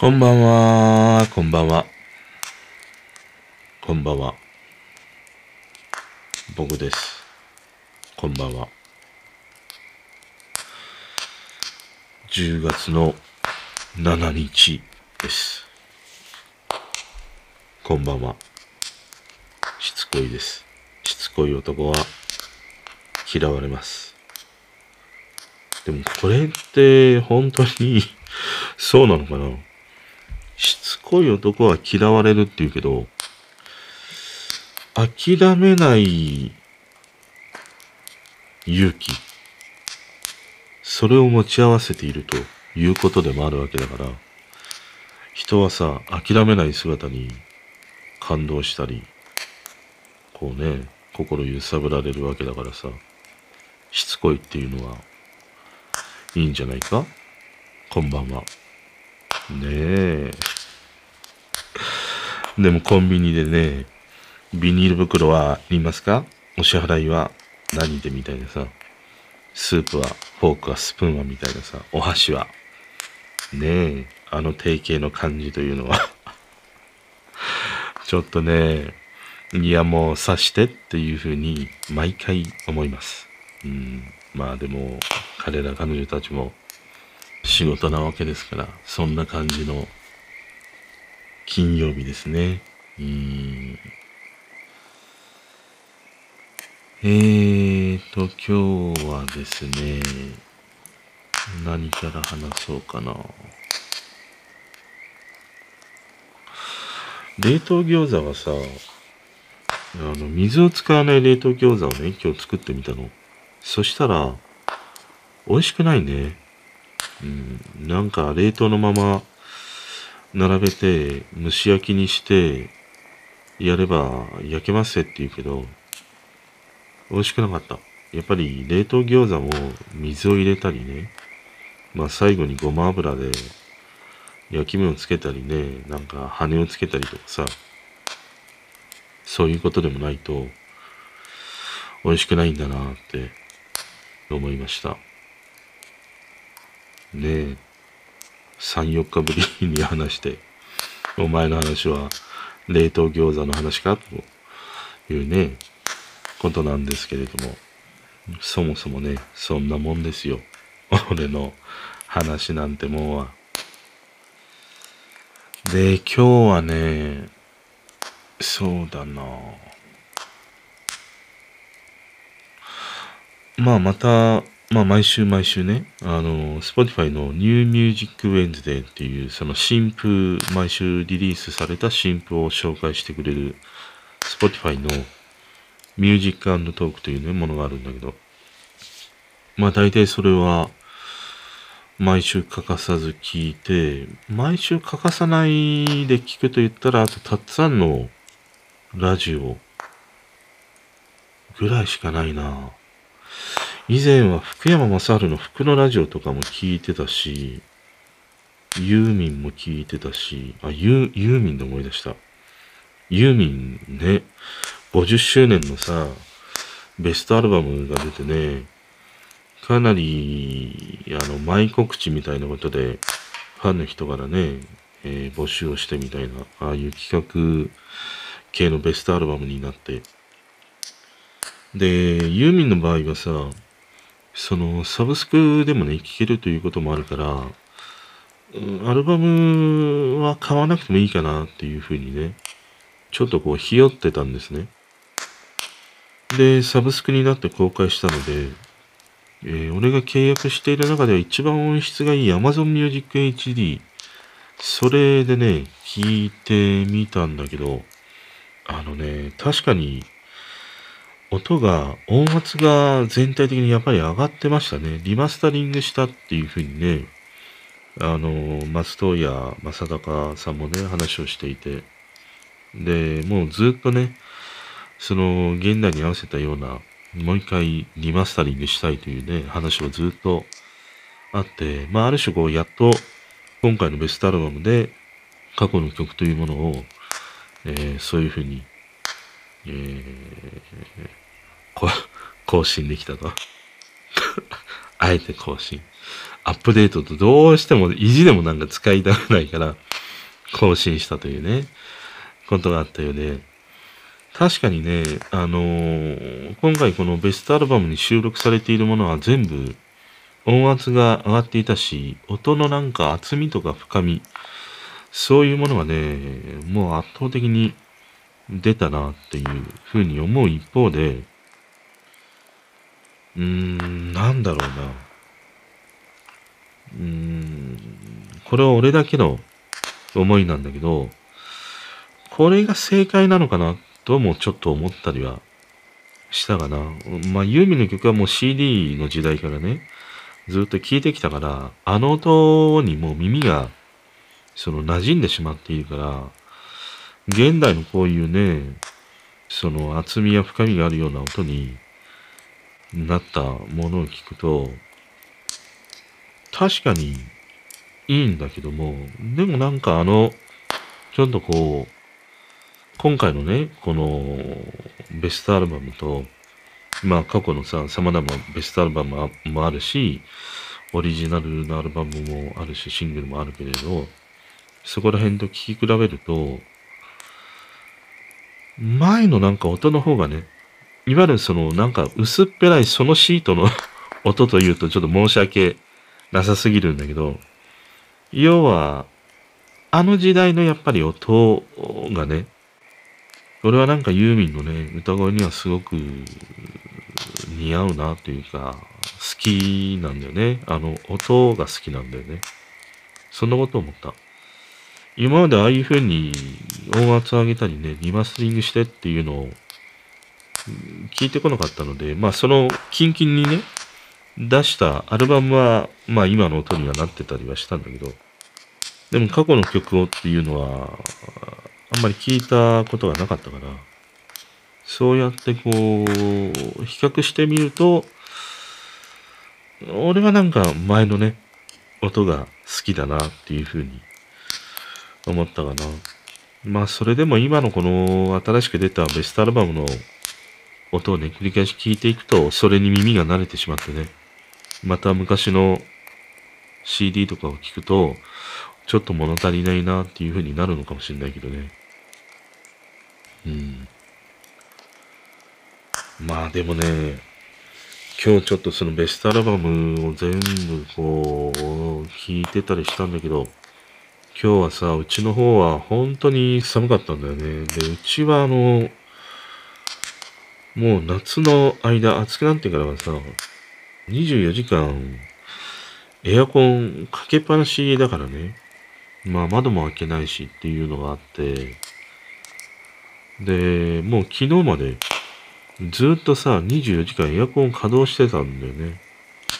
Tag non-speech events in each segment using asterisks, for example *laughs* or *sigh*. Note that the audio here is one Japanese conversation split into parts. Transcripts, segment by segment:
こんばんは、こんばんは。こんばんは。僕です。こんばんは。10月の7日です。こんばんは。しつこいです。しつこい男は嫌われます。でもこれって本当にそうなのかな？しつこい男は嫌われるって言うけど、諦めない勇気。それを持ち合わせているということでもあるわけだから、人はさ、諦めない姿に感動したり、こうね、心揺さぶられるわけだからさ、しつこいっていうのは、いいんじゃないか？こんばんは。ねえ。でもコンビニでね、ビニール袋はいりますか？お支払いは何でみたいなさ。スープはフォークはスプーンはみたいなさ。お箸は。ねえ、あの定型の感じというのは。*laughs* ちょっとね、いやもう刺してっていうふうに毎回思います。うん。まあでも、彼ら彼女たちも仕事なわけですから、そんな感じの金曜日ですね。うーん。えーと、今日はですね、何から話そうかな。冷凍餃子はさ、あの、水を使わない冷凍餃子をね、今日作ってみたの。そしたら、美味しくないね。うん、なんか冷凍のまま並べて蒸し焼きにしてやれば焼けますって言うけど美味しくなかった。やっぱり冷凍餃子も水を入れたりね、まあ最後にごま油で焼き目をつけたりね、なんか羽をつけたりとかさ、そういうことでもないと美味しくないんだなって思いました。ねえ、3、4日ぶりに話して、お前の話は冷凍餃子の話か？というね、ことなんですけれども、そもそもね、そんなもんですよ。俺の話なんてもんは。で、今日はね、そうだなまあまた、まあ毎週毎週ね、あの、Spotify の New Music Wednesday っていうその新譜、毎週リリースされた新譜を紹介してくれる Spotify の Music Talk というね、ものがあるんだけど、まあ大体それは毎週欠かさず聞いて、毎週欠かさないで聞くと言ったら、あとたっつぁんのラジオぐらいしかないな。以前は福山雅治の福のラジオとかも聞いてたし、ユーミンも聞いてたし、あ、ユユーミンで思い出した。ユーミンね、50周年のさ、ベストアルバムが出てね、かなり、あの、前告知みたいなことで、ファンの人からね、えー募集をしてみたいな、ああいう企画系のベストアルバムになって、で、ユーミンの場合はさ、そのサブスクでもね、聴けるということもあるから、アルバムは買わなくてもいいかなっていうふうにね、ちょっとこう、ひよってたんですね。で、サブスクになって公開したので、えー俺が契約している中では一番音質がいい Amazon Music HD、それでね、聞いてみたんだけど、あのね、確かに、音が、音圧が全体的にやっぱり上がってましたね。リマスタリングしたっていうふうにね、あの、松任谷正隆さんもね、話をしていて、で、もうずっとね、その、現代に合わせたような、もう一回リマスタリングしたいというね、話をずっとあって、まあ、ある種こう、やっと、今回のベストアルバムで、過去の曲というものを、えーそういうふうに、えー更新できたと。*laughs* あえて更新。アップデートとどうしても意地でもなんか使いたくないから、更新したというね、ことがあったよね。確かにね、あのー、今回このベストアルバムに収録されているものは全部音圧が上がっていたし、音のなんか厚みとか深み、そういうものがね、もう圧倒的に出たなっていうふうに思う一方で、うーん、なんだろうな。うーん、これは俺だけの思いなんだけど、これが正解なのかなともちょっと思ったりはしたかな。まあ、ユーミンの曲はもう CD の時代からね、ずっと聴いてきたから、あの音にもう耳が、その馴染んでしまっているから、現代のこういうね、その厚みや深みがあるような音になったものを聞くと、確かにいいんだけども、でもなんかあの、ちょっとこう、今回のね、このベストアルバムと、まあ過去のさ、様々ベストアルバムもあるし、オリジナルのアルバムもあるし、シングルもあるけれど、そこら辺と聴き比べると、前のなんか音の方がね、いわゆるそのなんか薄っぺらいそのシートの *laughs* 音というとちょっと申し訳なさすぎるんだけど、要は、あの時代のやっぱり音がね、俺はなんかユーミンのね、歌声にはすごく似合うなというか、好きなんだよね。あの音が好きなんだよね。そんなこと思った。今までああいう風に音圧上げたりね、リマスリングしてっていうのを聞いてこなかったので、まあそのキンキンにね、出したアルバムは、まあ今の音にはなってたりはしたんだけど、でも過去の曲をっていうのは、あんまり聞いたことがなかったから、そうやってこう、比較してみると、俺はなんか前のね、音が好きだなっていうふうに思ったかな。まあそれでも今のこの新しく出たベストアルバムの音をね、繰り返し聞いていくと、それに耳が慣れてしまってね、また昔の CD とかを聞くと、ちょっと物足りないなっていう風になるのかもしれないけどね。うん。まあでもね、今日ちょっとそのベストアルバムを全部こう、聞いてたりしたんだけど、今日はさ、うちの方は本当に寒かったんだよね。で、うちはあの、もう夏の間暑くなってからはさ、24時間エアコンかけっぱなしだからね。まあ窓も開けないしっていうのがあって、で、もう昨日までずっとさ、24時間エアコン稼働してたんだよね。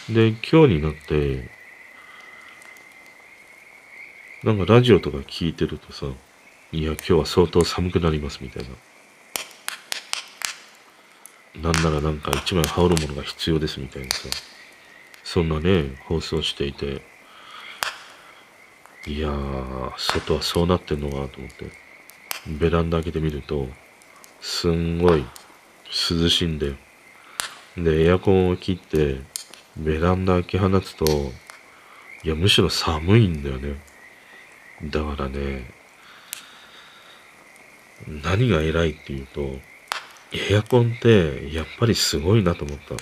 で、今日になって、なんかラジオとか聞いてるとさ、いや、今日は相当寒くなりますみたいな。なんならなんか一枚羽織るものが必要ですみたいなさ、そんなね、放送していて、いやー、外はそうなってんのかなと思って、ベランダ開けてみると、すんごい涼しいんだよ。で、エアコンを切って、ベランダ開け放つと、いや、むしろ寒いんだよね。だからね、何が偉いっていうと、エアコンってやっぱりすごいなと思った。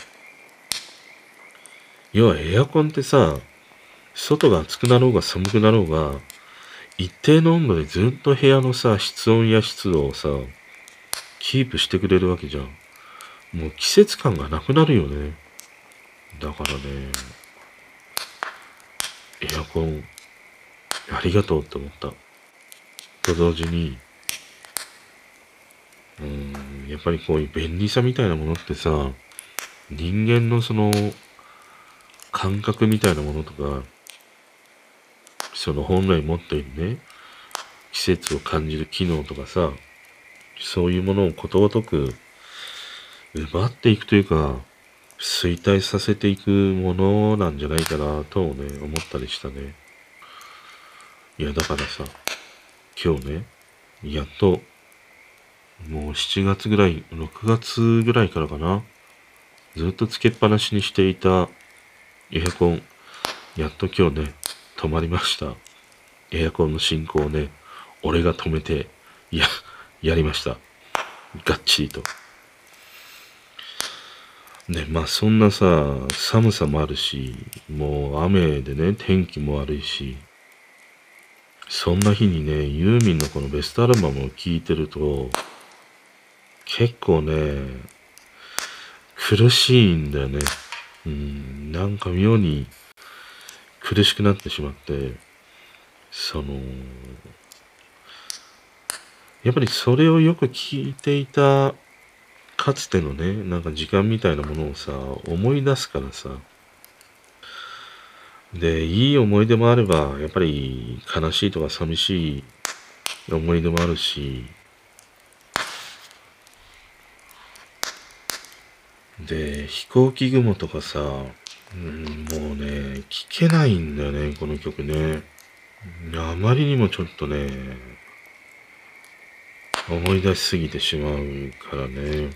要はエアコンってさ、外が暑くなろうが寒くなろうが、一定の温度でずっと部屋のさ、室温や湿度をさ、キープしてくれるわけじゃん。もう季節感がなくなるよね。だからね、エアコンありがとうって思った。と同時に、うん、やっぱりこういう便利さみたいなものってさ、人間のその、感覚みたいなものとか、その本来持っているね、季節を感じる機能とかさ、そういうものをことごとく奪っていくというか、衰退させていくものなんじゃないかなとね、思ったりしたね。いや、だからさ、今日ね、やっと、もう7月ぐらい、6月ぐらいからかな、ずっとつけっぱなしにしていたエアコン、やっと今日ね、止まりました。エアコンの進行をね、俺が止めて、いや、やりました。がっちりと。ね、まあそんなさ、寒さもあるし、もう雨でね、天気も悪いし、そんな日にね、ユーミンのこのベストアルバムを聴いてると、結構ね、苦しいんだよね。うん、なんか妙に苦しくなってしまって、その、やっぱりそれをよく聞いていたかつてのね、なんか時間みたいなものをさ、思い出すからさ。で、いい思い出もあれば、やっぱり悲しいとか寂しい思い出もあるし、で、飛行機雲とかさ、うん、もうね、聞けないんだよね、この曲ね。あまりにもちょっとね、思い出しすぎてしまうからね、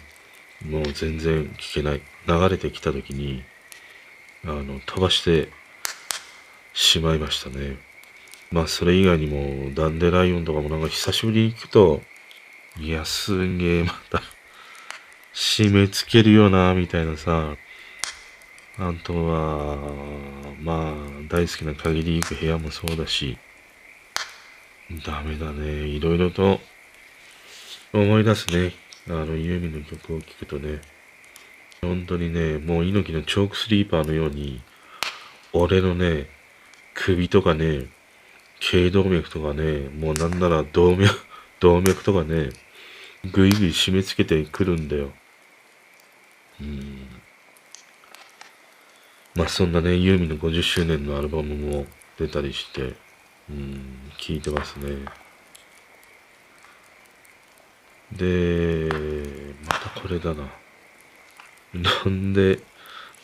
もう全然聞けない。流れてきた時に、あの、飛ばしてしまいましたね。まあ、それ以外にも、ダンデライオンとかもなんか久しぶりに行くと、いや、すんげえ、また締め付けるよな、みたいなさ、あとは、まあ、大好きな限り行く部屋もそうだし、ダメだね。いろいろと思い出すね。あの、ユーミンの曲を聴くとね、本当にね、もう猪木のチョークスリーパーのように、俺のね、首とかね、頸動脈とかね、もうなんなら動脈、*laughs* 動脈とかね、ぐいぐい締め付けてくるんだよ。うん。まあそんなね、ユーミンの50周年のアルバムも出たりして、うん、聞いてますね。で、またこれだな。なんで、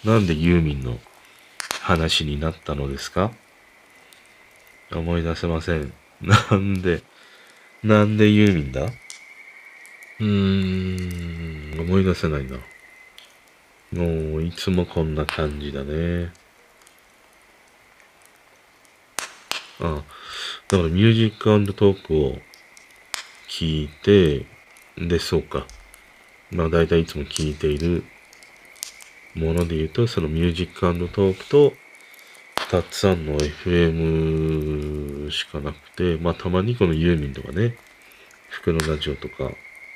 なんでユーミンの話になったのですか？思い出せません。なんで、なんでユーミンだ？うーん、思い出せないな。もう、いつもこんな感じだね。あ、だからミュージックトークを聞いて、で、そうか。まあ大体いつも聞いているもので言うと、そのミュージックトークと、たくさんの FM しかなくて、まあたまにこのユーミンとかね、福のラジオとか、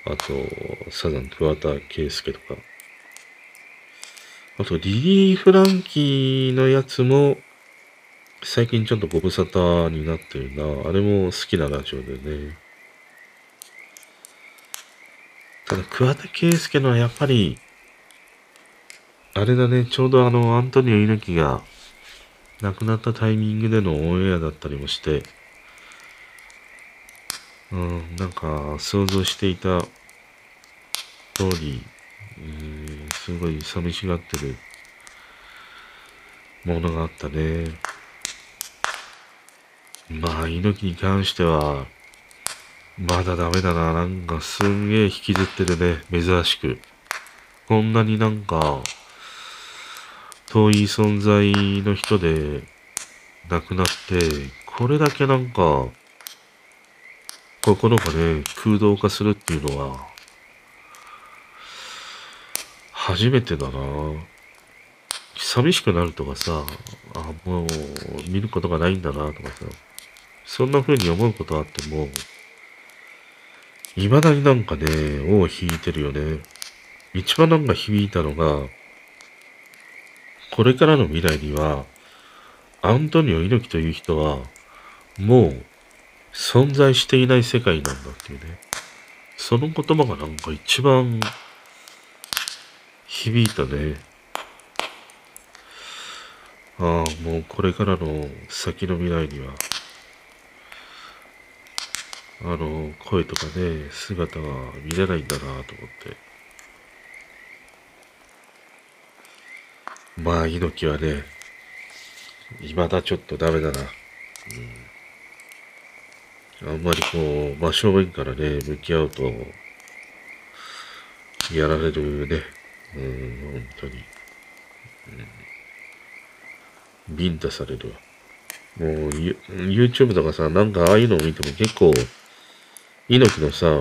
あと、サザン桑田佳祐とか、あと、リリー・フランキーのやつも、最近ちょっとご無沙汰になってるな。あれも好きなラジオでね。ただ、桑田佳祐のはやっぱり、あれだね、ちょうどあの、アントニオ猪木が亡くなったタイミングでのオンエアだったりもして、うん、なんか想像していた通り、うん、すごい寂しがってるものがあったね。まあ、猪木に関しては、まだダメだな。なんかすんげえ引きずってるね。珍しく。こんなになんか、遠い存在の人で亡くなって、これだけなんか、心がね、空洞化するっていうのは、初めてだな寂しくなるとかさ、あ、もう見ることがないんだなとかさ、そんな風に思うことあっても、未だになんかね、尾を引いてるよね。一番なんか響いたのが、これからの未来には、アントニオ猪木という人は、もう存在していない世界なんだっていうね。その言葉がなんか一番響いたね。ああ、もうこれからの先の未来には、あの、声とかね、姿が見れないんだなと思って。まあ、猪木はね、未だちょっとダメだな。うん、あんまりこう、真正面からね、向き合うと、やられるね。うん、本当に。うん、ビンタされるわ。もう、YouTube とかさ、なんかああいうのを見ても結構、猪木のさ、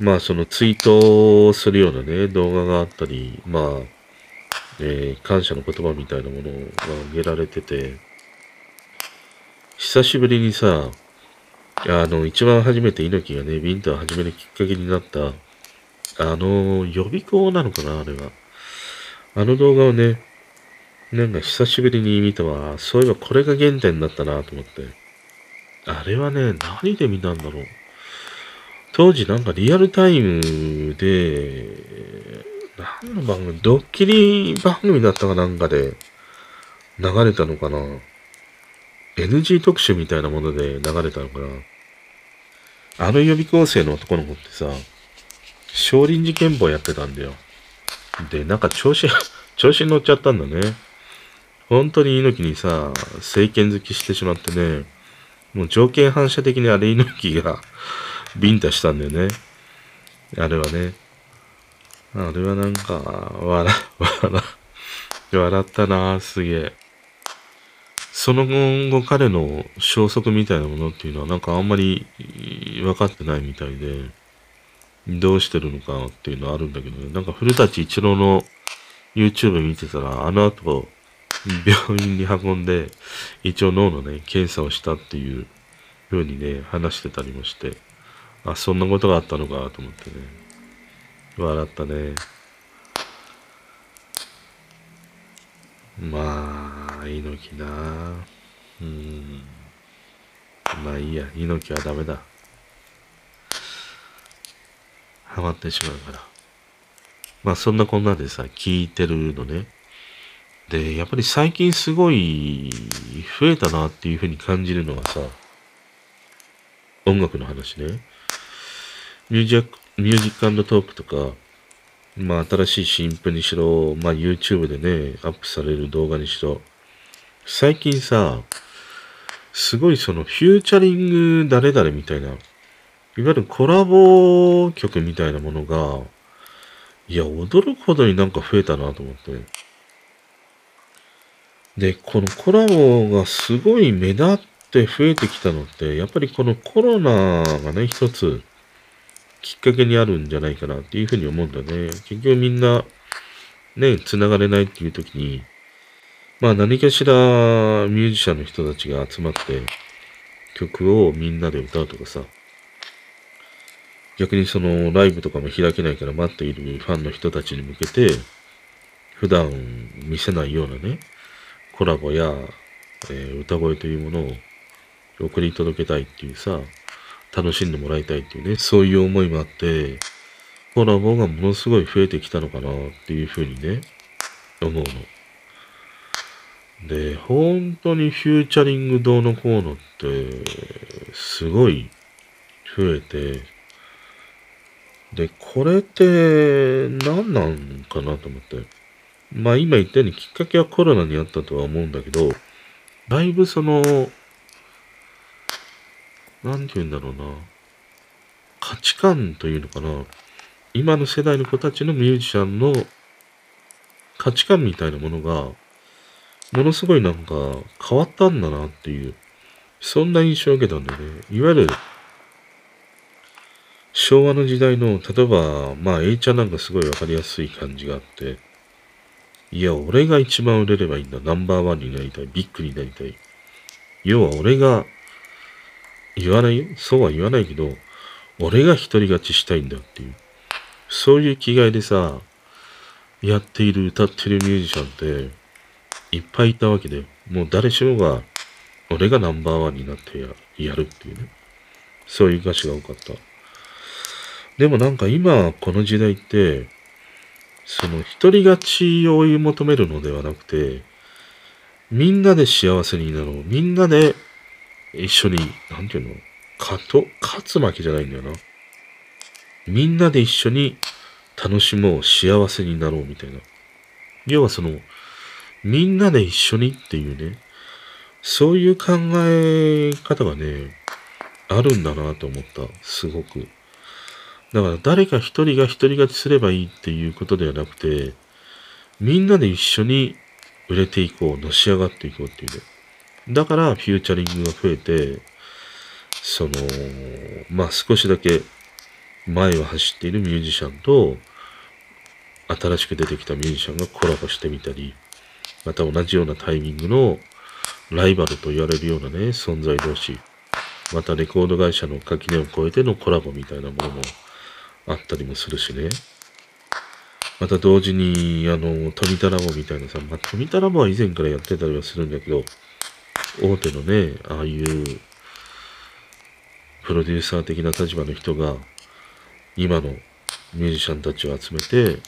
まあそのツイートするようなね、動画があったり、まあ、えー、感謝の言葉みたいなものが挙げられてて、久しぶりにさ、あの、一番初めて猪木がね、ビンタを始めるきっかけになった、あの、予備校なのかな、あれは。あの動画をね、なんか久しぶりに見たわ。そういえばこれが原点だったなと思って。あれはね、何で見たんだろう。当時なんかリアルタイムで、何の番組、ドッキリ番組だったかなんかで流れたのかな。NG 特集みたいなもので流れたのかな。あの予備校生の男の子ってさ、少林寺拳法やってたんだよ。で、なんか調子、*laughs* 調子に乗っちゃったんだね。本当に猪木にさ、政権好きしてしまってね、もう条件反射的にあれ猪木が *laughs* ビンタしたんだよね。あれはね。あれはなんか、笑、*laughs* 笑、笑ったなすげえ。その後彼の消息みたいなものっていうのはなんかあんまり分かってないみたいで、どうしてるのかっていうのはあるんだけどね。なんか古舘一郎の YouTube 見てたら、あの後、病院に運んで、一応脳のね、検査をしたっていう風にね、話してたりもして、あ、そんなことがあったのかと思ってね、笑ったね。まあ、猪木なうん。まあいいや、猪木はダメだ。ハマってしまうから。まあそんなこんなでさ、聞いてるのね。で、やっぱり最近すごい増えたなっていうふうに感じるのはさ、音楽の話ね。ミュージック、ミュージックトークとか、まあ新しい新譜にしろ、まあ YouTube でね、アップされる動画にしろ、最近さ、すごいそのフューチャリング誰々みたいな、いわゆるコラボ曲みたいなものが、いや、驚くほどになんか増えたなと思って。で、このコラボがすごい目立って増えてきたのって、やっぱりこのコロナがね、一つきっかけにあるんじゃないかなっていうふうに思うんだね。結局みんな、ね、繋がれないっていう時に、まあ何かしらミュージシャンの人たちが集まって曲をみんなで歌うとかさ、逆にそのライブとかも開けないから待っているファンの人たちに向けて、普段見せないようなね、コラボや、えー、歌声というものを送り届けたいっていうさ、楽しんでもらいたいっていうね、そういう思いもあって、コラボがものすごい増えてきたのかなっていうふうにね、思うの。で、本当にフューチャリングどうのこうのって、すごい増えて、で、これって何なんかなと思って。まあ今言ったようにきっかけはコロナにあったとは思うんだけど、だいぶその、なんて言うんだろうな、価値観というのかな、今の世代の子たちのミュージシャンの価値観みたいなものが、ものすごいなんか変わったんだなっていう、そんな印象を受けたんだよね。いわゆる、昭和の時代の、例えば、まあ、A ちゃんなんかすごいわかりやすい感じがあって、いや、俺が一番売れればいいんだ。ナンバーワンになりたい。ビッグになりたい。要は俺が、言わないよ。そうは言わないけど、俺が独り勝ちしたいんだっていう。そういう気概でさ、やっている、歌ってるミュージシャンって、いっぱいいたわけで、もう誰しもが、俺がナンバーワンになってやるっていうね。そういう歌詞が多かった。でもなんか今、この時代って、その一人勝ちを追い求めるのではなくて、みんなで幸せになろう。みんなで一緒に、なんていうの？勝と、勝つ負けじゃないんだよな。みんなで一緒に楽しもう、幸せになろうみたいな。要はその、みんなで一緒にっていうね、そういう考え方がね、あるんだなと思った。すごく。だから誰か一人が一人勝ちすればいいっていうことではなくて、みんなで一緒に売れていこう、のし上がっていこうっていうね。だからフューチャリングが増えて、その、まあ少しだけ前を走っているミュージシャンと、新しく出てきたミュージシャンがコラボしてみたり、また同じようなタイミングのライバルと言われるようなね、存在同士、またレコード会社の垣根を越えてのコラボみたいなものもあったりもするしね。また同時に、あの、富田ラボみたいなさ、まあ、富田ラボは以前からやってたりはするんだけど、大手のね、ああいうプロデューサー的な立場の人が、今のミュージシャンたちを集めて、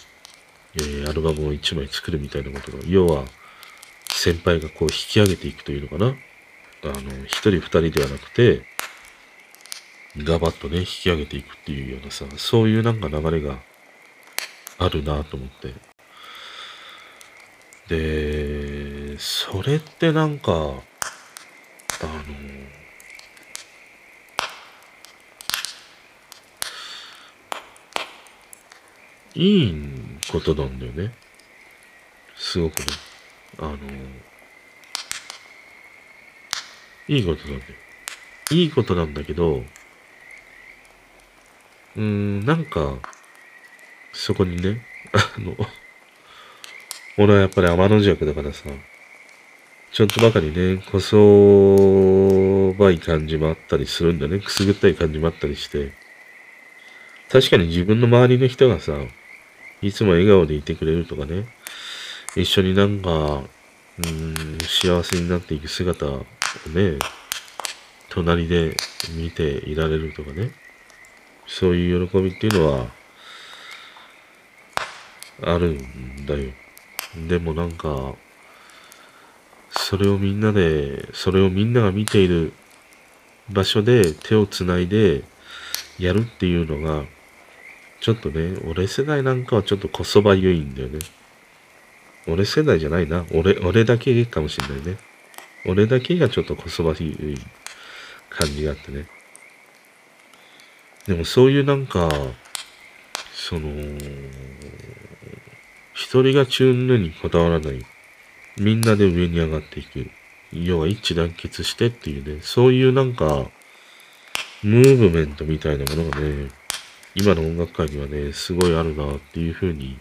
えー、アルバムを1枚作るみたいなことが、要は、先輩がこう引き上げていくというのかな。あの、一人二人ではなくて、ガバッとね、引き上げていくっていうようなさ、そういうなんか流れがあるなと思って。で、それってなんか、あの、いいことなんだよね。すごくね。あの、いいことなんだよ。いいことなんだけど、うん、なんか、そこにね、あの、俺はやっぱり天の弱だからさ、ちょっとばかりね、こそばい感じもあったりするんだね。くすぐったい感じもあったりして。確かに自分の周りの人がさ、いつも笑顔でいてくれるとかね、一緒になんか、うん、幸せになっていく姿をね、隣で見ていられるとかね、そういう喜びっていうのは、あるんだよ。でもなんか、それをみんなで、それをみんなが見ている場所で手をつないでやるっていうのが、ちょっとね、俺世代なんかはちょっとこそばゆいんだよね。俺世代じゃないな。俺、俺だけかもしんないね。俺だけがちょっとこそばゆい感じがあってね。でもそういうなんか、その、一人がチューンにこだわらない。みんなで上に上がっていく。要は一致団結してっていうね、そういうなんか、ムーブメントみたいなものがね、今の音楽界にはね、すごいあるなっていうふうに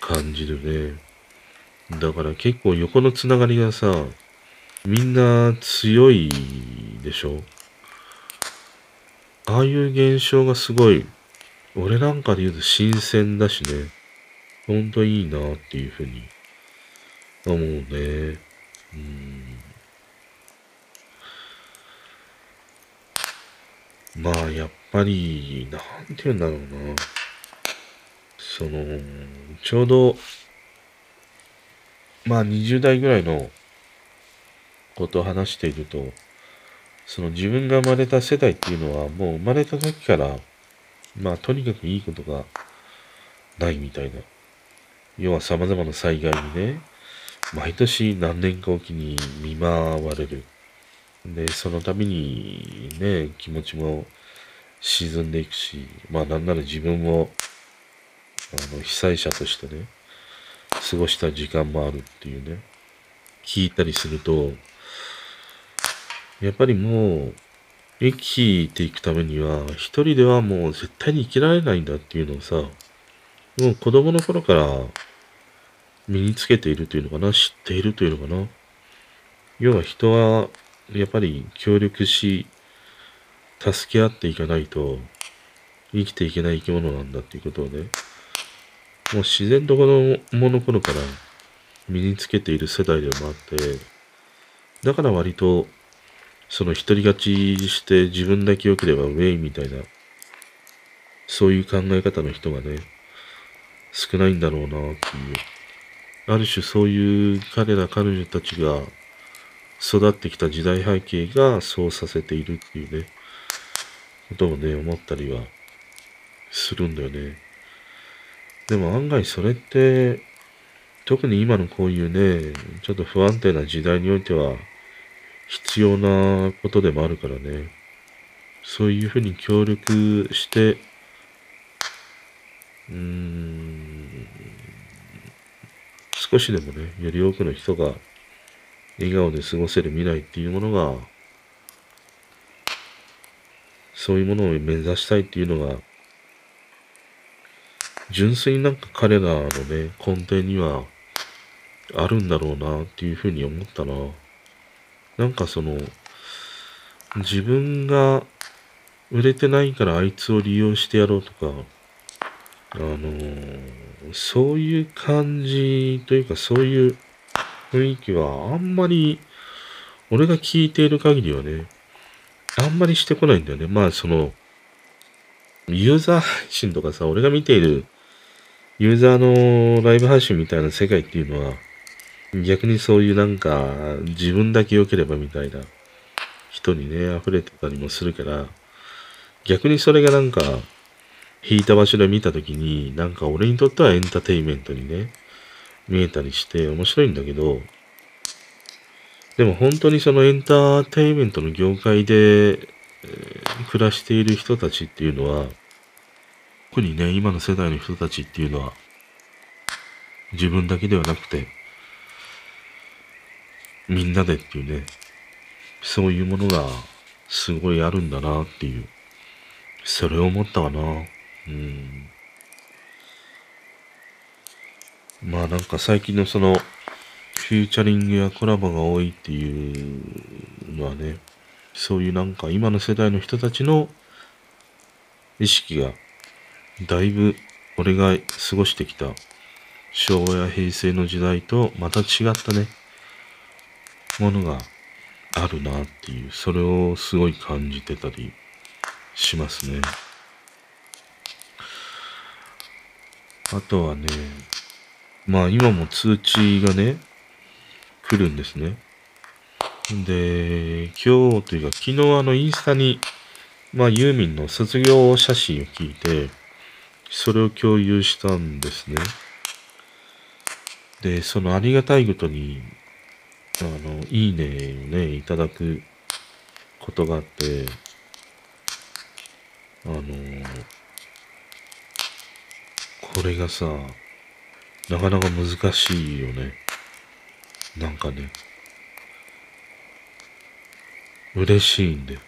感じるね。だから結構横のつながりがさ、みんな強いでしょああいう現象がすごい俺なんかで言うと新鮮だしね、ほんといいなっていうふうに思うね。うん。まあ、やっぱり、なんて言うんだろうな。その、ちょうど、まあ20代ぐらいのことを話していると、その自分が生まれた世代っていうのはもう生まれた時からまあ、とにかくいいことがないみたいな。要は様々な災害にね、毎年何年かおきに見舞われる。で、その度にね、気持ちも沈んでいくし、まあなんなら自分も、あの、被災者としてね、過ごした時間もあるっていうね、聞いたりすると、やっぱりもう、生きていくためには、一人ではもう絶対に生きられないんだっていうのをさ、もう子供の頃から身につけているというのかな、知っているというのかな？要は人はやっぱり協力し、助け合っていかないと生きていけない生き物なんだっていうことをね、もう自然と子供の頃から身につけている世代でもあって、だから割とその一人勝ちして自分だけ良ければウェイみたいな、そういう考え方の人がね、少ないんだろうなっていう。ある種そういう彼ら彼女たちが育ってきた時代背景がそうさせているっていうね、ことをね、思ったりはするんだよね。でも案外それって、特に今のこういうね、ちょっと不安定な時代においては、必要なことでもあるからね。そういうふうに協力して、うーん、少しでもね、より多くの人が笑顔で過ごせる未来っていうものがそういうものを目指したいっていうのが、純粋になんか彼らのね、根底にはあるんだろうなっていうふうに思ったな。なんかその、自分が売れてないからあいつを利用してやろうとか、あのー、そういう感じというかそういう雰囲気はあんまり俺が聞いている限りはね、あんまりしてこないんだよね。まあその、ユーザー配信とかさ、俺が見ているユーザーのライブ配信みたいな世界っていうのは、逆にそういうなんか、自分だけ良ければみたいな人にね、溢れてたりもするから、逆にそれがなんか、引いた場所で見たときに、なんか俺にとってはエンターテイメントにね、見えたりして面白いんだけど、でも本当にそのエンターテイメントの業界で、えー、暮らしている人たちっていうのは、特にね、今の世代の人たちっていうのは、自分だけではなくて、みんなでっていうね、そういうものがすごいあるんだなっていう、それを思ったかな。まあなんか最近のその、フューチャリングやコラボが多いっていうのはね、そういうなんか今の世代の人たちの意識がだいぶ俺が過ごしてきた昭和や平成の時代とまた違ったね、ものがあるなっていう、それをすごい感じてたりしますね。あとはね、まあ今も通知がね、来るんですね。で、今日というか昨日あのインスタに、まあユーミンの卒業写真を聞いて、それを共有したんですね。で、そのありがたいことに、あの、いいねをね、いただくことがあって、あのこれがさ、なかなか難しいよね。なんかね、嬉しいんだよ。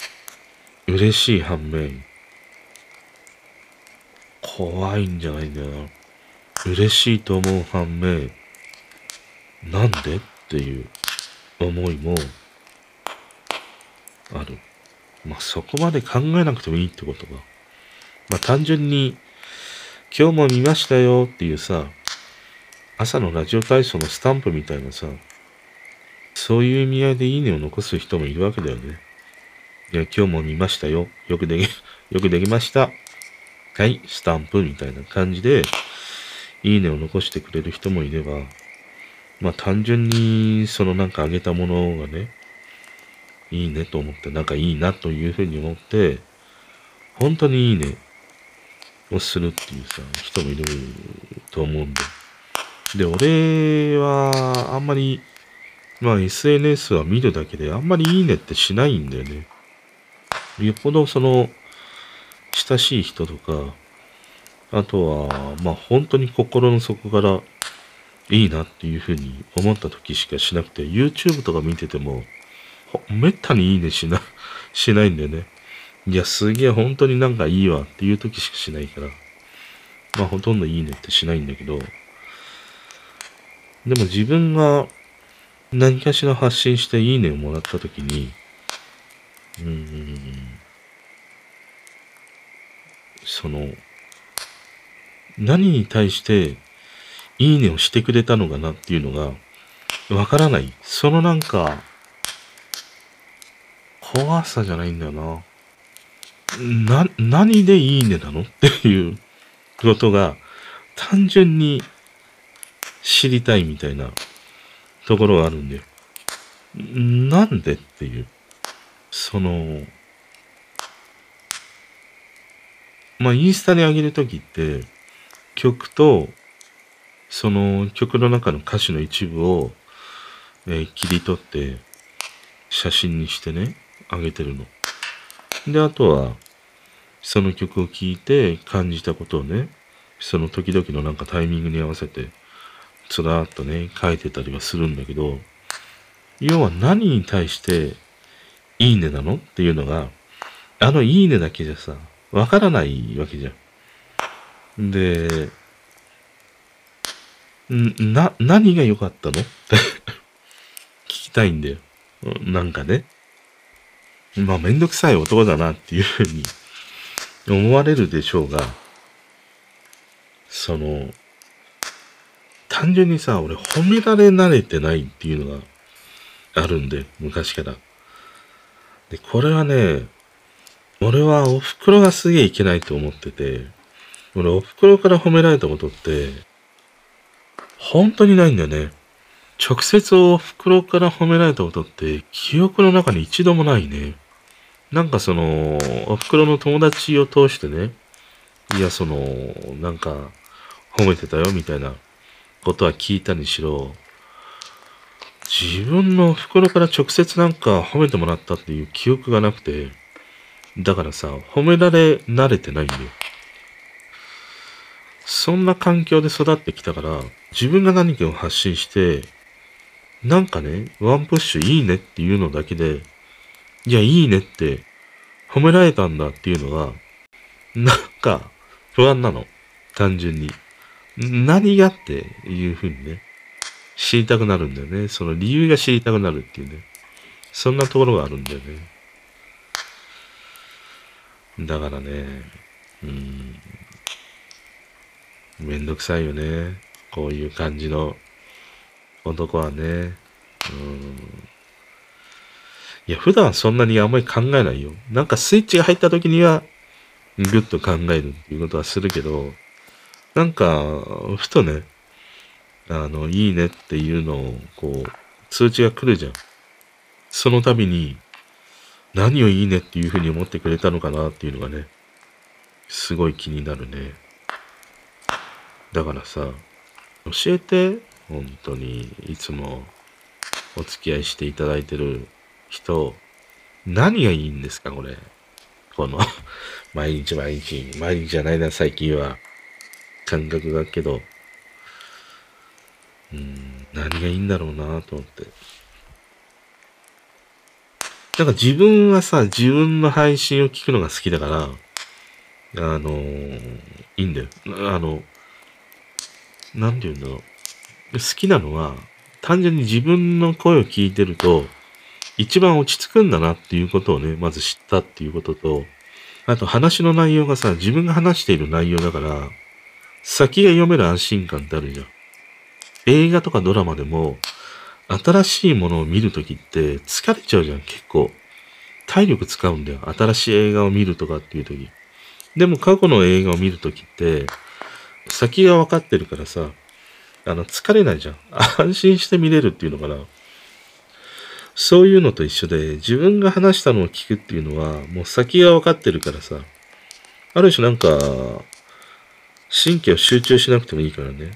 嬉しい反面、怖いんじゃないんだよな。嬉しいと思う反面、なんで？っていう思いもある。まあ、そこまで考えなくてもいいってことか。まあ、単純に、今日も見ましたよっていうさ、朝のラジオ体操のスタンプみたいなさ、そういう意味合いでいいねを残す人もいるわけだよね。いや、今日も見ましたよ。よくでき、*laughs* よくできました。はい、スタンプみたいな感じで、いいねを残してくれる人もいれば、まあ単純にそのなんかあげたものがね、いいねと思って、なんかいいなというふうに思って、本当にいいねをするっていうさ、人もいると思うんで。で、俺はあんまり、まあ SNS は見るだけであんまりいいねってしないんだよね。よっぽどその、親しい人とか、あとは、まあ本当に心の底からいいなっていうふうに思った時しかしなくて、YouTube とか見てても、めったにいいねしな、しないんだよね。いや、すげえ本当になんかいいわっていう時しかしないから、まあほとんどいいねってしないんだけど、でも自分が何かしら発信していいねをもらった時に、うーん、その、何に対していいねをしてくれたのかなっていうのがわからない。そのなんか、怖さじゃないんだよな。な、何でいいねなの？っていうことが単純に知りたいみたいなところがあるんだよ。なんでっていう。その、まあ、インスタに上げるときって、曲と、その曲の中の歌詞の一部を、えー、切り取って、写真にしてね、上げてるの。で、あとは、その曲を聴いて感じたことをね、その時々のなんかタイミングに合わせて、つらーっとね、書いてたりはするんだけど、要は何に対していいねなのっていうのがあのいいねだけじゃさ、わからないわけじゃん。で、な、何が良かったの？っ *laughs* て聞きたいんだよ。なんかね。まあめんどくさい男だなっていうふうに思われるでしょうが、その、単純にさ、俺褒められ慣れてないっていうのがあるんで、昔から。で、これはね、俺はお袋がすげえいけないと思ってて、俺お袋から褒められたことって、本当にないんだよね。直接お袋から褒められたことって記憶の中に一度もないね。なんかその、お袋の友達を通してね、いやその、なんか褒めてたよみたいなことは聞いたにしろ、自分の袋から直接なんか褒めてもらったっていう記憶がなくて、だからさ、褒められ慣れてないんだよ。そんな環境で育ってきたから、自分が何かを発信して、なんかね、ワンプッシュいいねっていうのだけで、いや、いいねって褒められたんだっていうのは、なんか不安なの。単純に。何がっていうふうにね、知りたくなるんだよね。その理由が知りたくなるっていうね。そんなところがあるんだよね。だからね、うん、めんどくさいよね。こういう感じの男はね。うん。いや、普段そんなにあんまり考えないよ。なんかスイッチが入った時には、ぐっと考えるっていうことはするけど、なんか、ふとね、あの、いいねっていうのを、こう、通知が来るじゃん。その度に、何をいいねっていうふうに思ってくれたのかなっていうのがね、すごい気になるね。だからさ、教えて、本当に、いつもお付き合いしていただいてる人、何がいいんですか、これ。この *laughs* 毎日毎日、毎日じゃないな、最近は。感覚だけど、うん、何がいいんだろうなと思って。なんか自分はさ、自分の配信を聞くのが好きだから、あのー、いいんだよ。あの、なんて言うんだろう。好きなのは、単純に自分の声を聞いてると、一番落ち着くんだなっていうことをね、まず知ったっていうことと、あと話の内容がさ、自分が話している内容だから、先が読める安心感ってあるじゃん。映画とかドラマでも、新しいものを見るときって疲れちゃうじゃん、結構。体力使うんだよ。新しい映画を見るとかっていうとき。でも過去の映画を見るときって、先が分かってるからさ、あの、疲れないじゃん。安心して見れるっていうのかな。そういうのと一緒で、自分が話したのを聞くっていうのは、もう先が分かってるからさ、ある種なんか、神経を集中しなくてもいいからね。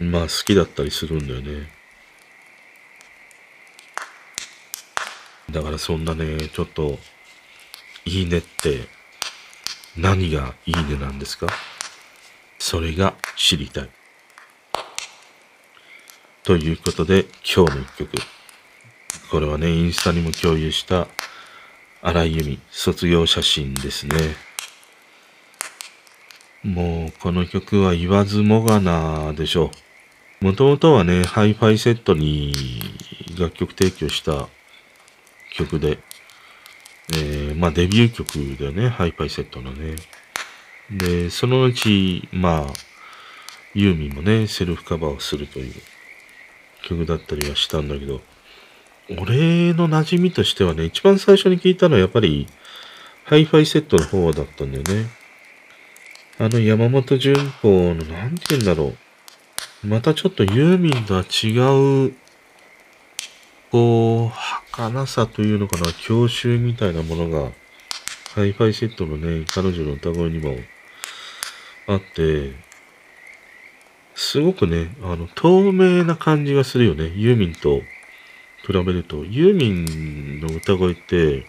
まあ好きだったりするんだよね。だからそんなね、ちょっと、いいねって何がいいねなんですか？それが知りたい。ということで、今日の一曲。これはね、インスタにも共有した荒井由実卒業写真ですね。もう、この曲は言わずもがなでしょう。もともとはね、ハイファイセットに楽曲提供した曲で、えー、まあデビュー曲だよね、ハイファイセットのね。で、そのうち、まあ、ユーミンもね、セルフカバーをするという曲だったりはしたんだけど、俺の馴染みとしてはね、一番最初に聞いたのはやっぱり、ハイファイセットの方だったんだよね。あの山本潤子の、なんて言うんだろう。またちょっとユーミンとは違う、こう、儚さというのかな、郷愁みたいなものが、ハイファイセットのね、彼女の歌声にもあって、すごくね、あの、透明な感じがするよね。ユーミンと比べると。ユーミンの歌声って、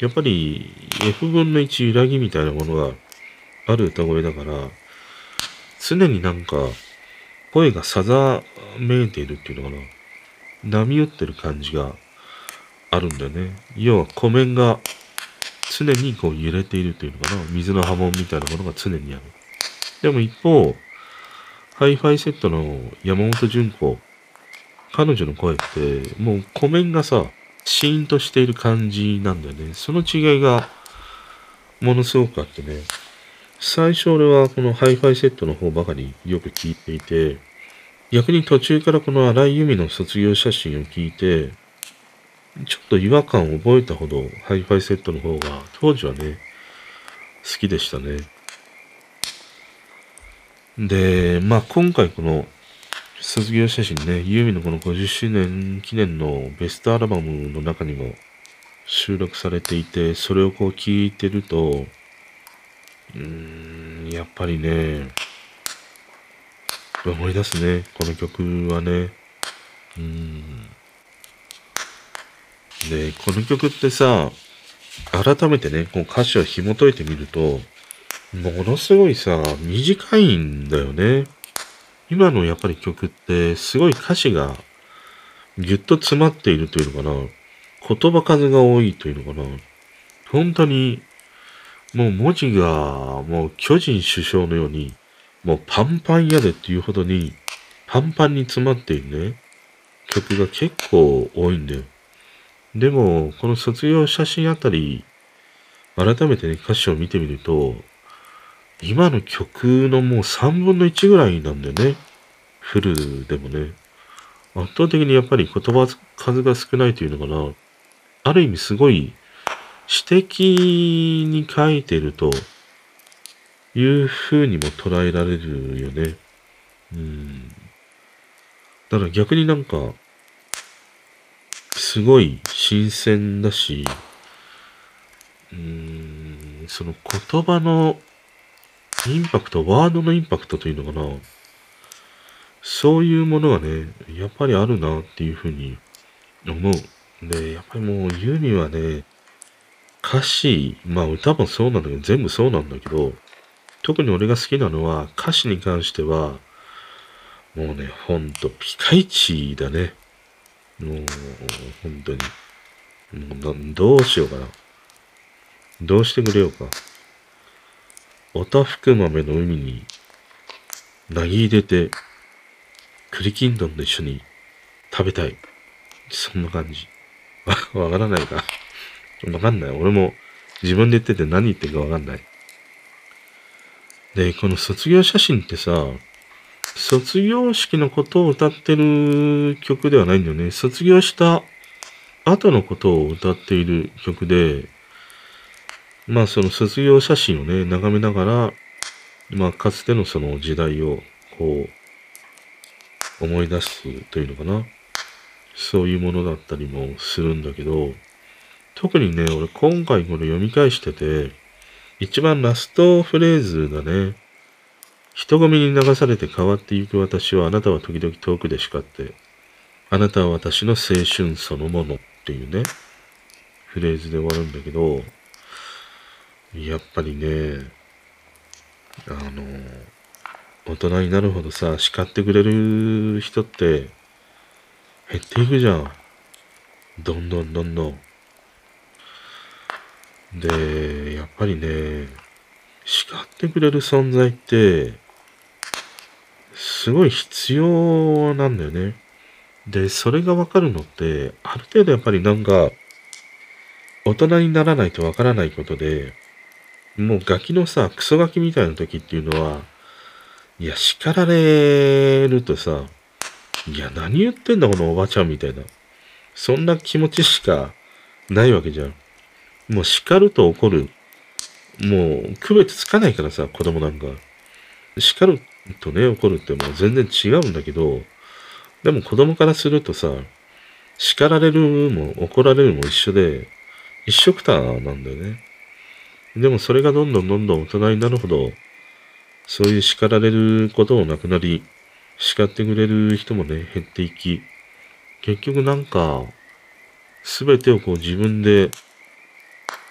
やっぱり F 分の1揺らぎみたいなものがある歌声だから、常になんか、声がさざめいているっていうのかな。波打ってる感じがあるんだよね。要は湖面が常にこう揺れているというのかな。水の波紋みたいなものが常にある。でも一方、ハイファイセットの山本潤子、彼女の声って、もう湖面がさ、シーンとしている感じなんだよね。その違いが、ものすごくあってね。最初俺はこのハイファイセットの方ばかりよく聞いていて、逆に途中からこの荒井由実の卒業写真を聞いて、ちょっと違和感を覚えたほどハイファイセットの方が当時はね、好きでしたね。で、まあ今回この卒業写真ね、ユーミンのこの50周年記念のベストアルバムの中にも収録されていて、それをこう聞いてると、うーん、やっぱりね、思い出すね、この曲はね。うん。で、この曲ってさ、改めてね、こう歌詞を紐解いてみると、ものすごいさ、短いんだよね。今のやっぱり曲ってすごい歌詞がぎゅっと詰まっているというのかな。言葉数が多いというのかな。本当にもう文字がもう巨人首相のようにもうパンパンやでっていうほどにパンパンに詰まっているね。曲が結構多いんだよ。でも、この卒業写真あたり、改めてね、歌詞を見てみると、今の曲のもう3分の1ぐらいなんだよね。フルでもね。圧倒的にやっぱり言葉数が少ないというのかな。ある意味すごい指摘に書いてるという風にも捉えられるよね。うん。だから逆になんか、すごい新鮮だし、うーん、その言葉のインパクト、ワードのインパクトというのかな。そういうものがね、やっぱりあるなっていうふうに思う。で、やっぱりもうユーミンはね、歌詞、まあ歌もそうなんだけど、全部そうなんだけど、特に俺が好きなのは歌詞に関しては、もうね、ほんとピカイチだね。もう、本当に。もうどうしようかな。どうしてくれようか。おたふく豆の海に投げ入れて、栗きんとんと一緒に食べたい。そんな感じ。わ、*laughs* わからないか。わかんない。俺も自分で言ってて何言ってるかわかんない。で、この卒業写真ってさ、卒業式のことを歌ってる曲ではないんだよね。卒業した後のことを歌っている曲で、まあその卒業写真をね、眺めながら、まあかつてのその時代をこう思い出すというのかな。そういうものだったりもするんだけど、特にね、俺今回これ読み返してて、一番ラストフレーズがね、人混みに流されて変わっていく私はあなたは時々遠くで叱って、あなたは私の青春そのものっていうね、フレーズで終わるんだけど、やっぱりね、あの、大人になるほどさ、叱ってくれる人って減っていくじゃん。どんどんどんどん。で、やっぱりね、叱ってくれる存在って、すごい必要なんだよね。で、それがわかるのって、ある程度やっぱりなんか、大人にならないとわからないことで、もうガキのさ、クソガキみたいな時っていうのは、いや、叱られるとさ、いや、何言ってんだこのおばちゃんみたいな。そんな気持ちしかないわけじゃん。もう叱ると怒る。もう区別つかないからさ、子供なんか。叱るとね、怒るってもう全然違うんだけど、でも子供からするとさ、叱られるも怒られるも一緒で、一緒くたなんだよね。でもそれがどんどんどんどん大人になるほど、そういう叱られることもなくなり、叱ってくれる人もね、減っていき、結局なんか、すべてをこう自分で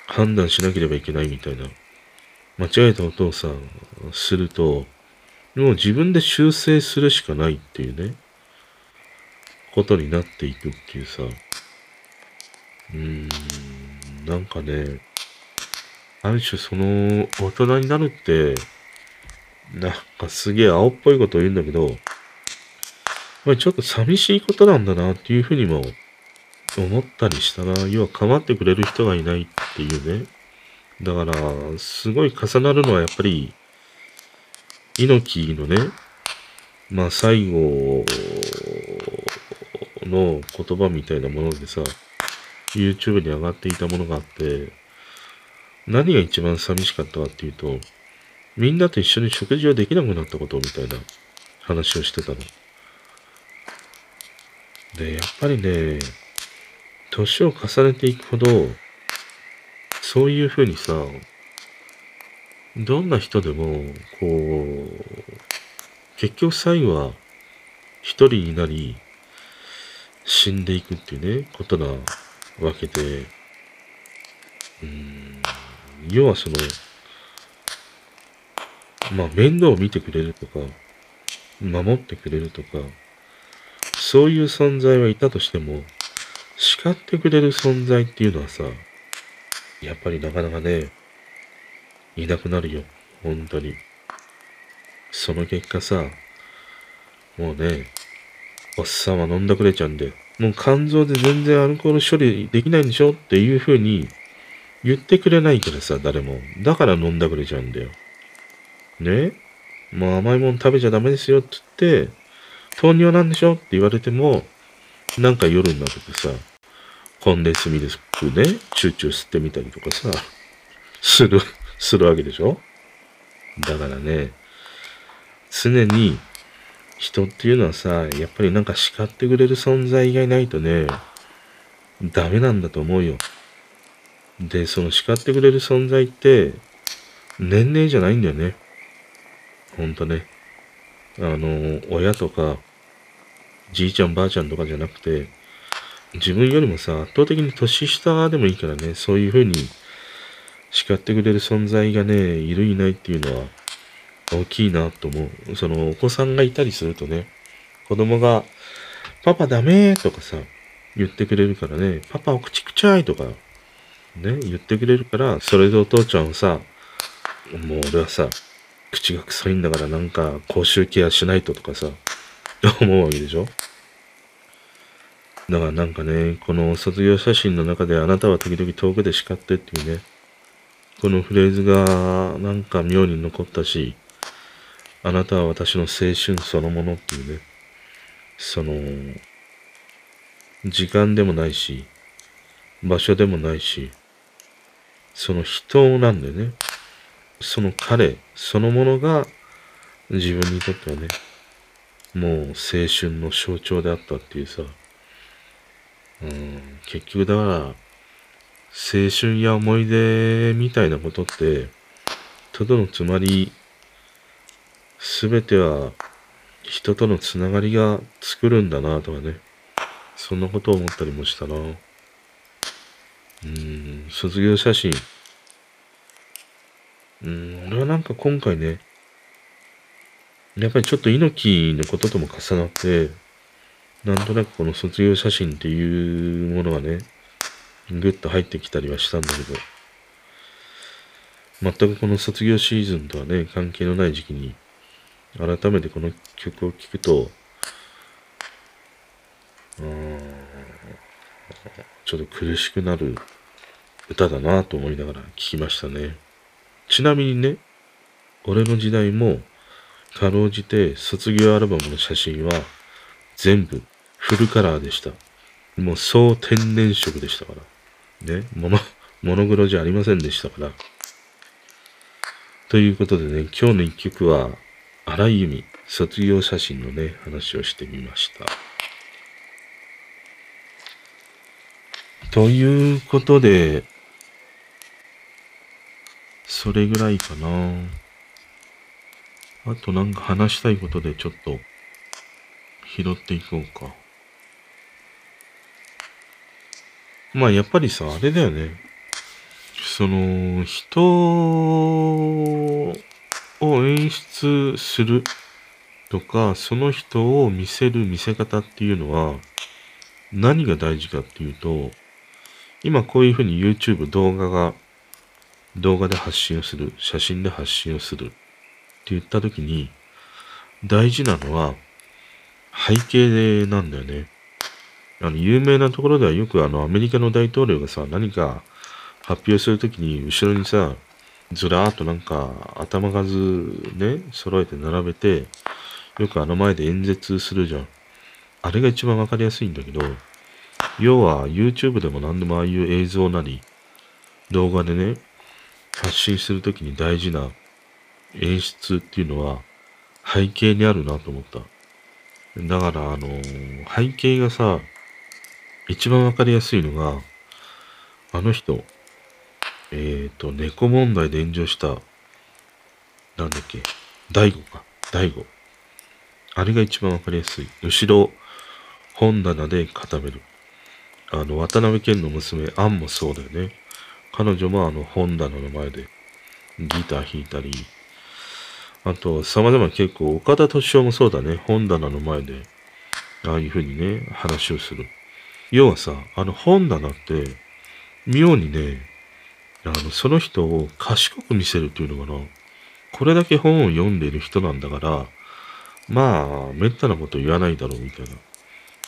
判断しなければいけないみたいな、間違えたことをさ、すると、もう自分で修正するしかないっていうね、ことになっていくっていうさ、うーん、なんかね、ある種その大人になるって、なんかすげえ青っぽいことを言うんだけど、ま、ちょっと寂しいことなんだなっていうふうにも思ったりしたな。要は構ってくれる人がいないっていうね。だから、すごい重なるのはやっぱり、猪木のね、まあ最後の言葉みたいなものでさ、YouTube に上がっていたものがあって、何が一番寂しかったかっていうと、みんなと一緒に食事をできなくなったことみたいな話をしてたの。で、やっぱりね、年を重ねていくほど、そういうふうにさ、どんな人でも、こう、結局最後は一人になり、死んでいくっていうね、ことなわけで、うん、要はその、まあ面倒を見てくれるとか、守ってくれるとか、そういう存在はいたとしても、叱ってくれる存在っていうのはさ、やっぱりなかなかね、いなくなるよ。本当に。その結果さ、もうね、おっさんは飲んだくれちゃうんで、もう肝臓で全然アルコール処理できないんでしょっていう風に言ってくれないからさ、誰も。だから飲んだくれちゃうんだよ。ね？もう甘いもの食べちゃダメですよって言って、糖尿なんでしょ？って言われても、なんか夜になってさ、コンデンスミルクね、チューチュー吸ってみたりとかさ、する、するわけでしょ？だからね、常に人っていうのはさ、やっぱりなんか叱ってくれる存在がいないとね、ダメなんだと思うよ。で、その叱ってくれる存在って、年齢じゃないんだよね。ほんとね。あの、親とか、じいちゃんばあちゃんとかじゃなくて、自分よりもさ、圧倒的に年下でもいいからね、そういうふうに叱ってくれる存在がね、いるいないっていうのは、大きいなと思う。その、お子さんがいたりするとね、子供が、パパダメーとかさ、言ってくれるからね、パパお口くちゃいとか、ね、言ってくれるから、それでお父ちゃんはさ、もう俺はさ、口が臭いんだからなんか口臭ケアしないととかさ、思うわけでしょ？だからなんかね、この卒業写真の中であなたは時々遠くで叱ってっていうね、このフレーズがなんか妙に残ったし、あなたは私の青春そのものっていうね、その、時間でもないし、場所でもないし、その人なんでね、その彼そのものが自分にとってはね、もう青春の象徴であったっていうさ、うん、結局だから、青春や思い出みたいなことって、ただのつまり、すべては人とのつながりが作るんだなとかね。そんなことを思ったりもしたな。うん、卒業写真。うん、俺はなんか今回ね、やっぱりちょっと猪木のこととも重なって、なんとなくこの卒業写真っていうものがね、ぐっと入ってきたりはしたんだけど、全くこの卒業シーズンとはね、関係のない時期に改めてこの曲を聴くと、うん、ちょっと苦しくなる歌だなと思いながら聴きましたね。ちなみにね、俺の時代も、かろうじて卒業アルバムの写真は全部フルカラーでした。もう総天然色でしたから。ね、モノ、モノクロじゃありませんでしたから。ということでね、今日の一曲は、荒井由実、卒業写真のね、話をしてみました。ということで、それぐらいかな。あとなんか話したいことでちょっと拾っていこうか。まあやっぱりさ、あれだよね。その、人を演出するとか、その人を見せる見せ方っていうのは、何が大事かっていうと、今こういうふうに YouTube 動画が動画で発信をする、写真で発信をするって言った時に、大事なのは背景でなんだよね。あの、有名なところではよくあの、アメリカの大統領がさ、何か発表するときに後ろにさ、ずらーっとなんか頭数ね、揃えて並べて、よくあの前で演説するじゃん。あれが一番わかりやすいんだけど、要は YouTube でも何でもああいう映像なり、動画でね、発信するときに大事な演出っていうのは背景にあるなと思った。だから、あのー、背景がさ、一番わかりやすいのが、あの人、えっ、ー、と、猫問題で炎上した、なんだっけ、大悟か、大悟。あれが一番わかりやすい。後ろ、本棚で固める。あの、渡辺謙の娘、アンもそうだよね。彼女もあの本棚の前でギター弾いたり、あと、様々結構、岡田敏夫もそうだね。本棚の前で、ああいう風にね、話をする。要はさ、あの本棚って、妙にね、あの、その人を賢く見せるっていうのかな。これだけ本を読んでいる人なんだから、まあ、めったなこと言わないだろうみたいな。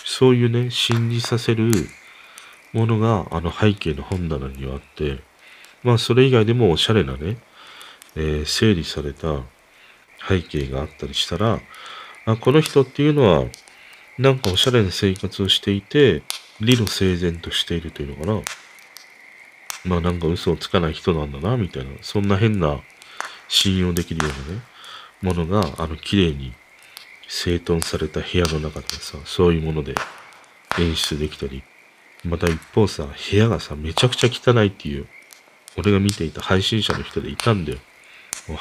そういうね、信じさせるものが、あの背景の本棚にはあって、まあ、それ以外でもおしゃれなね、えー、整理された背景があったりしたら、あこの人っていうのは、なんかおしゃれな生活をしていて、理路整然としているというのかな。まあなんか嘘をつかない人なんだな、みたいな。そんな変な信用できるようなね、ものが、あの、綺麗に整頓された部屋の中でさ、そういうもので演出できたり。また一方さ、部屋がさ、めちゃくちゃ汚いっていう、俺が見ていた配信者の人でいたんだよ。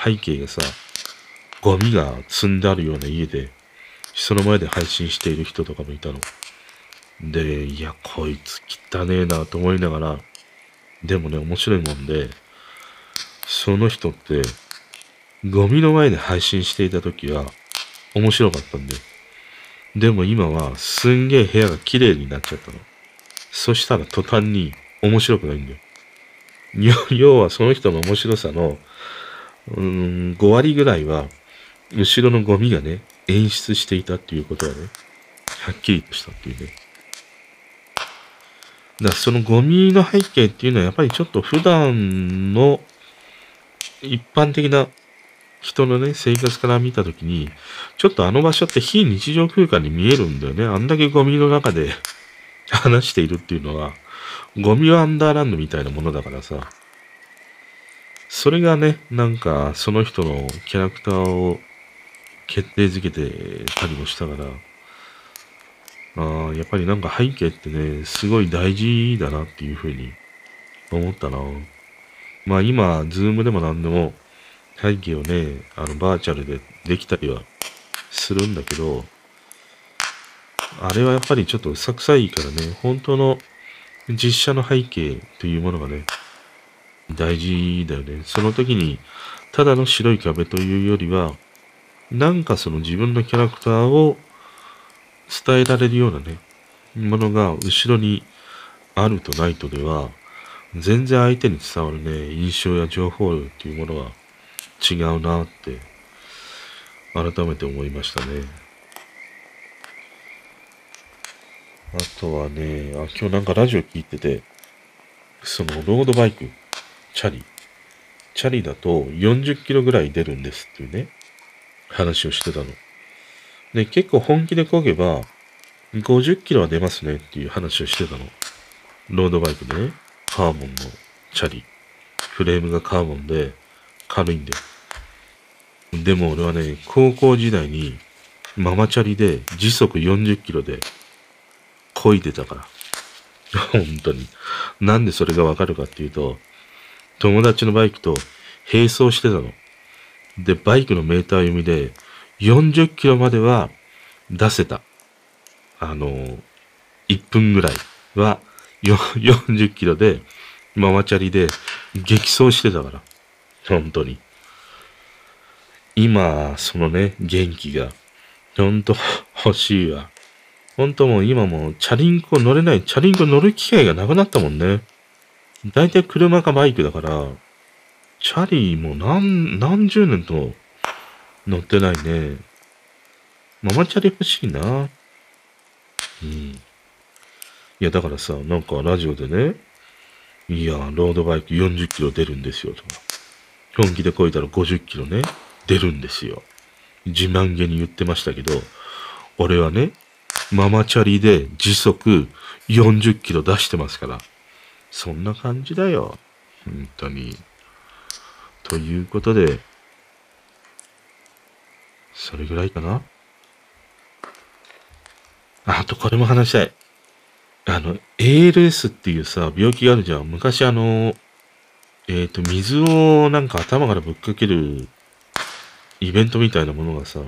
背景がさ、ゴミが積んであるような家で、その前で配信している人とかもいたの。で、いや、こいつ汚ねえなと思いながら、でもね、面白いもんで、その人って、ゴミの前で配信していた時は、面白かったんで。でも今は、すんげえ部屋が綺麗になっちゃったの。そしたら途端に面白くないんだよ。要はその人の面白さの、うん、5割ぐらいは、後ろのゴミがね、演出していたっていうことはね、はっきりとしたっていうね。だからそのゴミの背景っていうのはやっぱりちょっと普段の一般的な人のね、生活から見たときに、ちょっとあの場所って非日常空間に見えるんだよね。あんだけゴミの中で *laughs* 話しているっていうのは、ゴミはアンダーランドみたいなものだからさ。それがね、なんかその人のキャラクターを決定づけてたりもしたから、あやっぱりなんか背景ってね、すごい大事だなっていうふうに思ったな。まあ今、ズームでも何でも背景をね、あのバーチャルでできたりはするんだけど、あれはやっぱりちょっと嘘くさいからね、本当の実写の背景というものがね、大事だよね。その時に、ただの白い壁というよりは、なんかその自分のキャラクターを伝えられるようなね、ものが後ろにあるとないとでは、全然相手に伝わるね、印象や情報量っていうものは違うなって、改めて思いましたね。あとはね、あ、今日なんかラジオ聞いてて、そのロードバイク、チャリ、チャリだと40キロぐらい出るんですっていうね、話をしてたの。で、結構本気で漕げば、50キロは出ますねっていう話をしてたの。ロードバイクでね、カーボンのチャリ。フレームがカーボンで軽いんで。でも俺はね、高校時代にママチャリで時速40キロで漕いでたから。*laughs* 本当に。なんでそれがわかるかっていうと、友達のバイクと並走してたの。で、バイクのメーター読みで、40キロまでは出せた。あの、1分ぐらいは40キロで、ママチャリで激走してたから。本当に。今、そのね、元気が、本当欲しいわ。本当もう今もチャリンコ乗れない、チャリンコ乗る機会がなくなったもんね。大体車かバイクだから、チャリも何、何十年と乗ってないね。ママチャリ欲しいな。うん。いや、だからさ、なんかラジオでね、いや、ロードバイク40キロ出るんですよ、とか。本気で超えたら50キロね、出るんですよ。自慢げに言ってましたけど、俺はね、ママチャリで時速40キロ出してますから。そんな感じだよ。本当に。ということで、それぐらいかなあとこれも話したい。あの、ALS っていうさ、病気があるじゃん。昔あの、えっ、ー、と、水をなんか頭からぶっかけるイベントみたいなものがさ、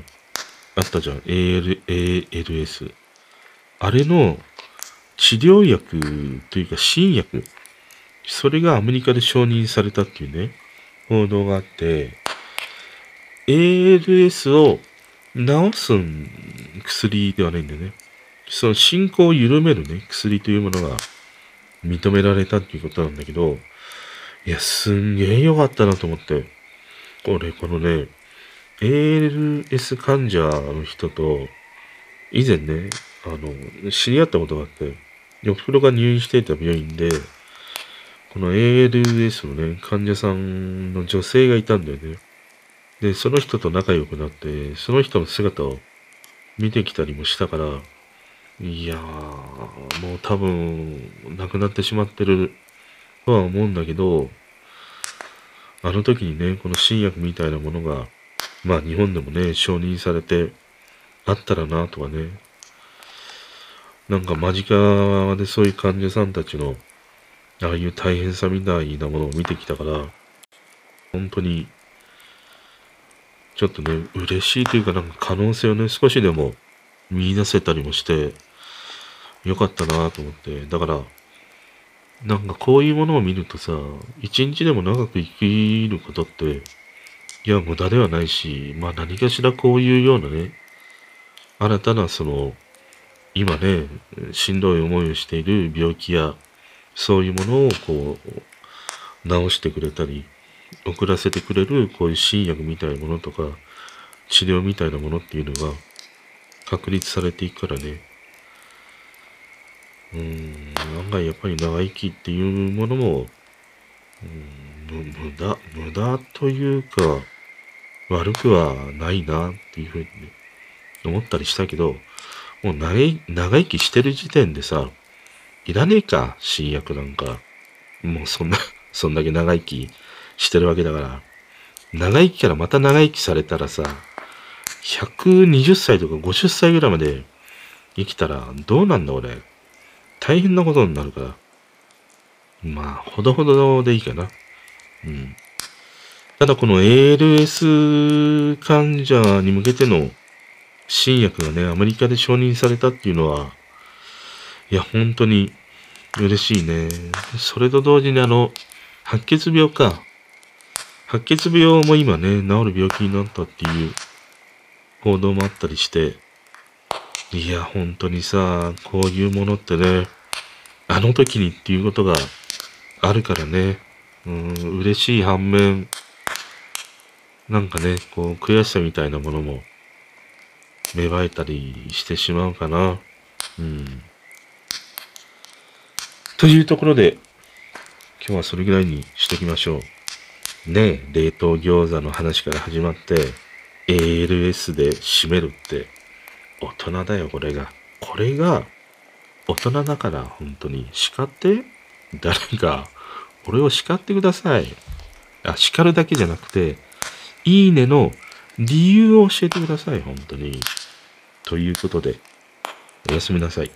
あったじゃん。AL、ALS。あれの治療薬というか新薬。それがアメリカで承認されたっていうね、報道があって、ALS を治す薬ではないんだよね。その進行を緩めるね、薬というものが認められたっていうことなんだけど、いや、すんげえ良かったなと思って。俺、このね、ALS 患者の人と、以前ね、あの、知り合ったことがあって、お風呂が入院していた病院で、この ALS のね、患者さんの女性がいたんだよね。で、その人と仲良くなって、その人の姿を見てきたりもしたから、いやー、もう多分、亡くなってしまってるとは思うんだけど、あの時にね、この新薬みたいなものが、まあ日本でもね、承認されてあったらなとはね、なんか間近でそういう患者さんたちの、ああいう大変さみたいなものを見てきたから、本当に、ちょっとね、嬉しいというかなんか可能性をね、少しでも見出せたりもして、よかったなと思って。だから、なんかこういうものを見るとさ、一日でも長く生きることって、いや、無駄ではないし、まあ何かしらこういうようなね、新たなその、今ね、しんどい思いをしている病気や、そういうものをこう、治してくれたり、遅らせてくれるこういう新薬みたいなものとか、治療みたいなものっていうのが確立されていくからね。うん、案外やっぱり長生きっていうものも、うん、無駄、無駄というか、悪くはないなっていうふうに、思ったりしたけど、もう長い、長生きしてる時点でさ、いらねえか、新薬なんか。もうそんな、*laughs* そんだけ長生きしてるわけだから。長生きからまた長生きされたらさ、120歳とか50歳ぐらいまで生きたらどうなんだ俺。大変なことになるから。まあ、ほどほどでいいかな。うん。ただこの ALS 患者に向けての新薬がね、アメリカで承認されたっていうのは、いや、本当に嬉しいね。それと同時にあの、白血病か。白血病も今ね、治る病気になったっていう報道もあったりして、いや、本当にさ、こういうものってね、あの時にっていうことがあるからね、うん、嬉しい反面、なんかね、こう、悔しさみたいなものも芽生えたりしてしまうかな。うん。というところで、今日はそれぐらいにしときましょう。ね冷凍餃子の話から始まって、ALS で締めるって、大人だよ、これが。これが、大人だから、本当に。叱って誰か、俺を叱ってください。あ、叱るだけじゃなくて、いいねの理由を教えてください、本当に。ということで、おやすみなさい。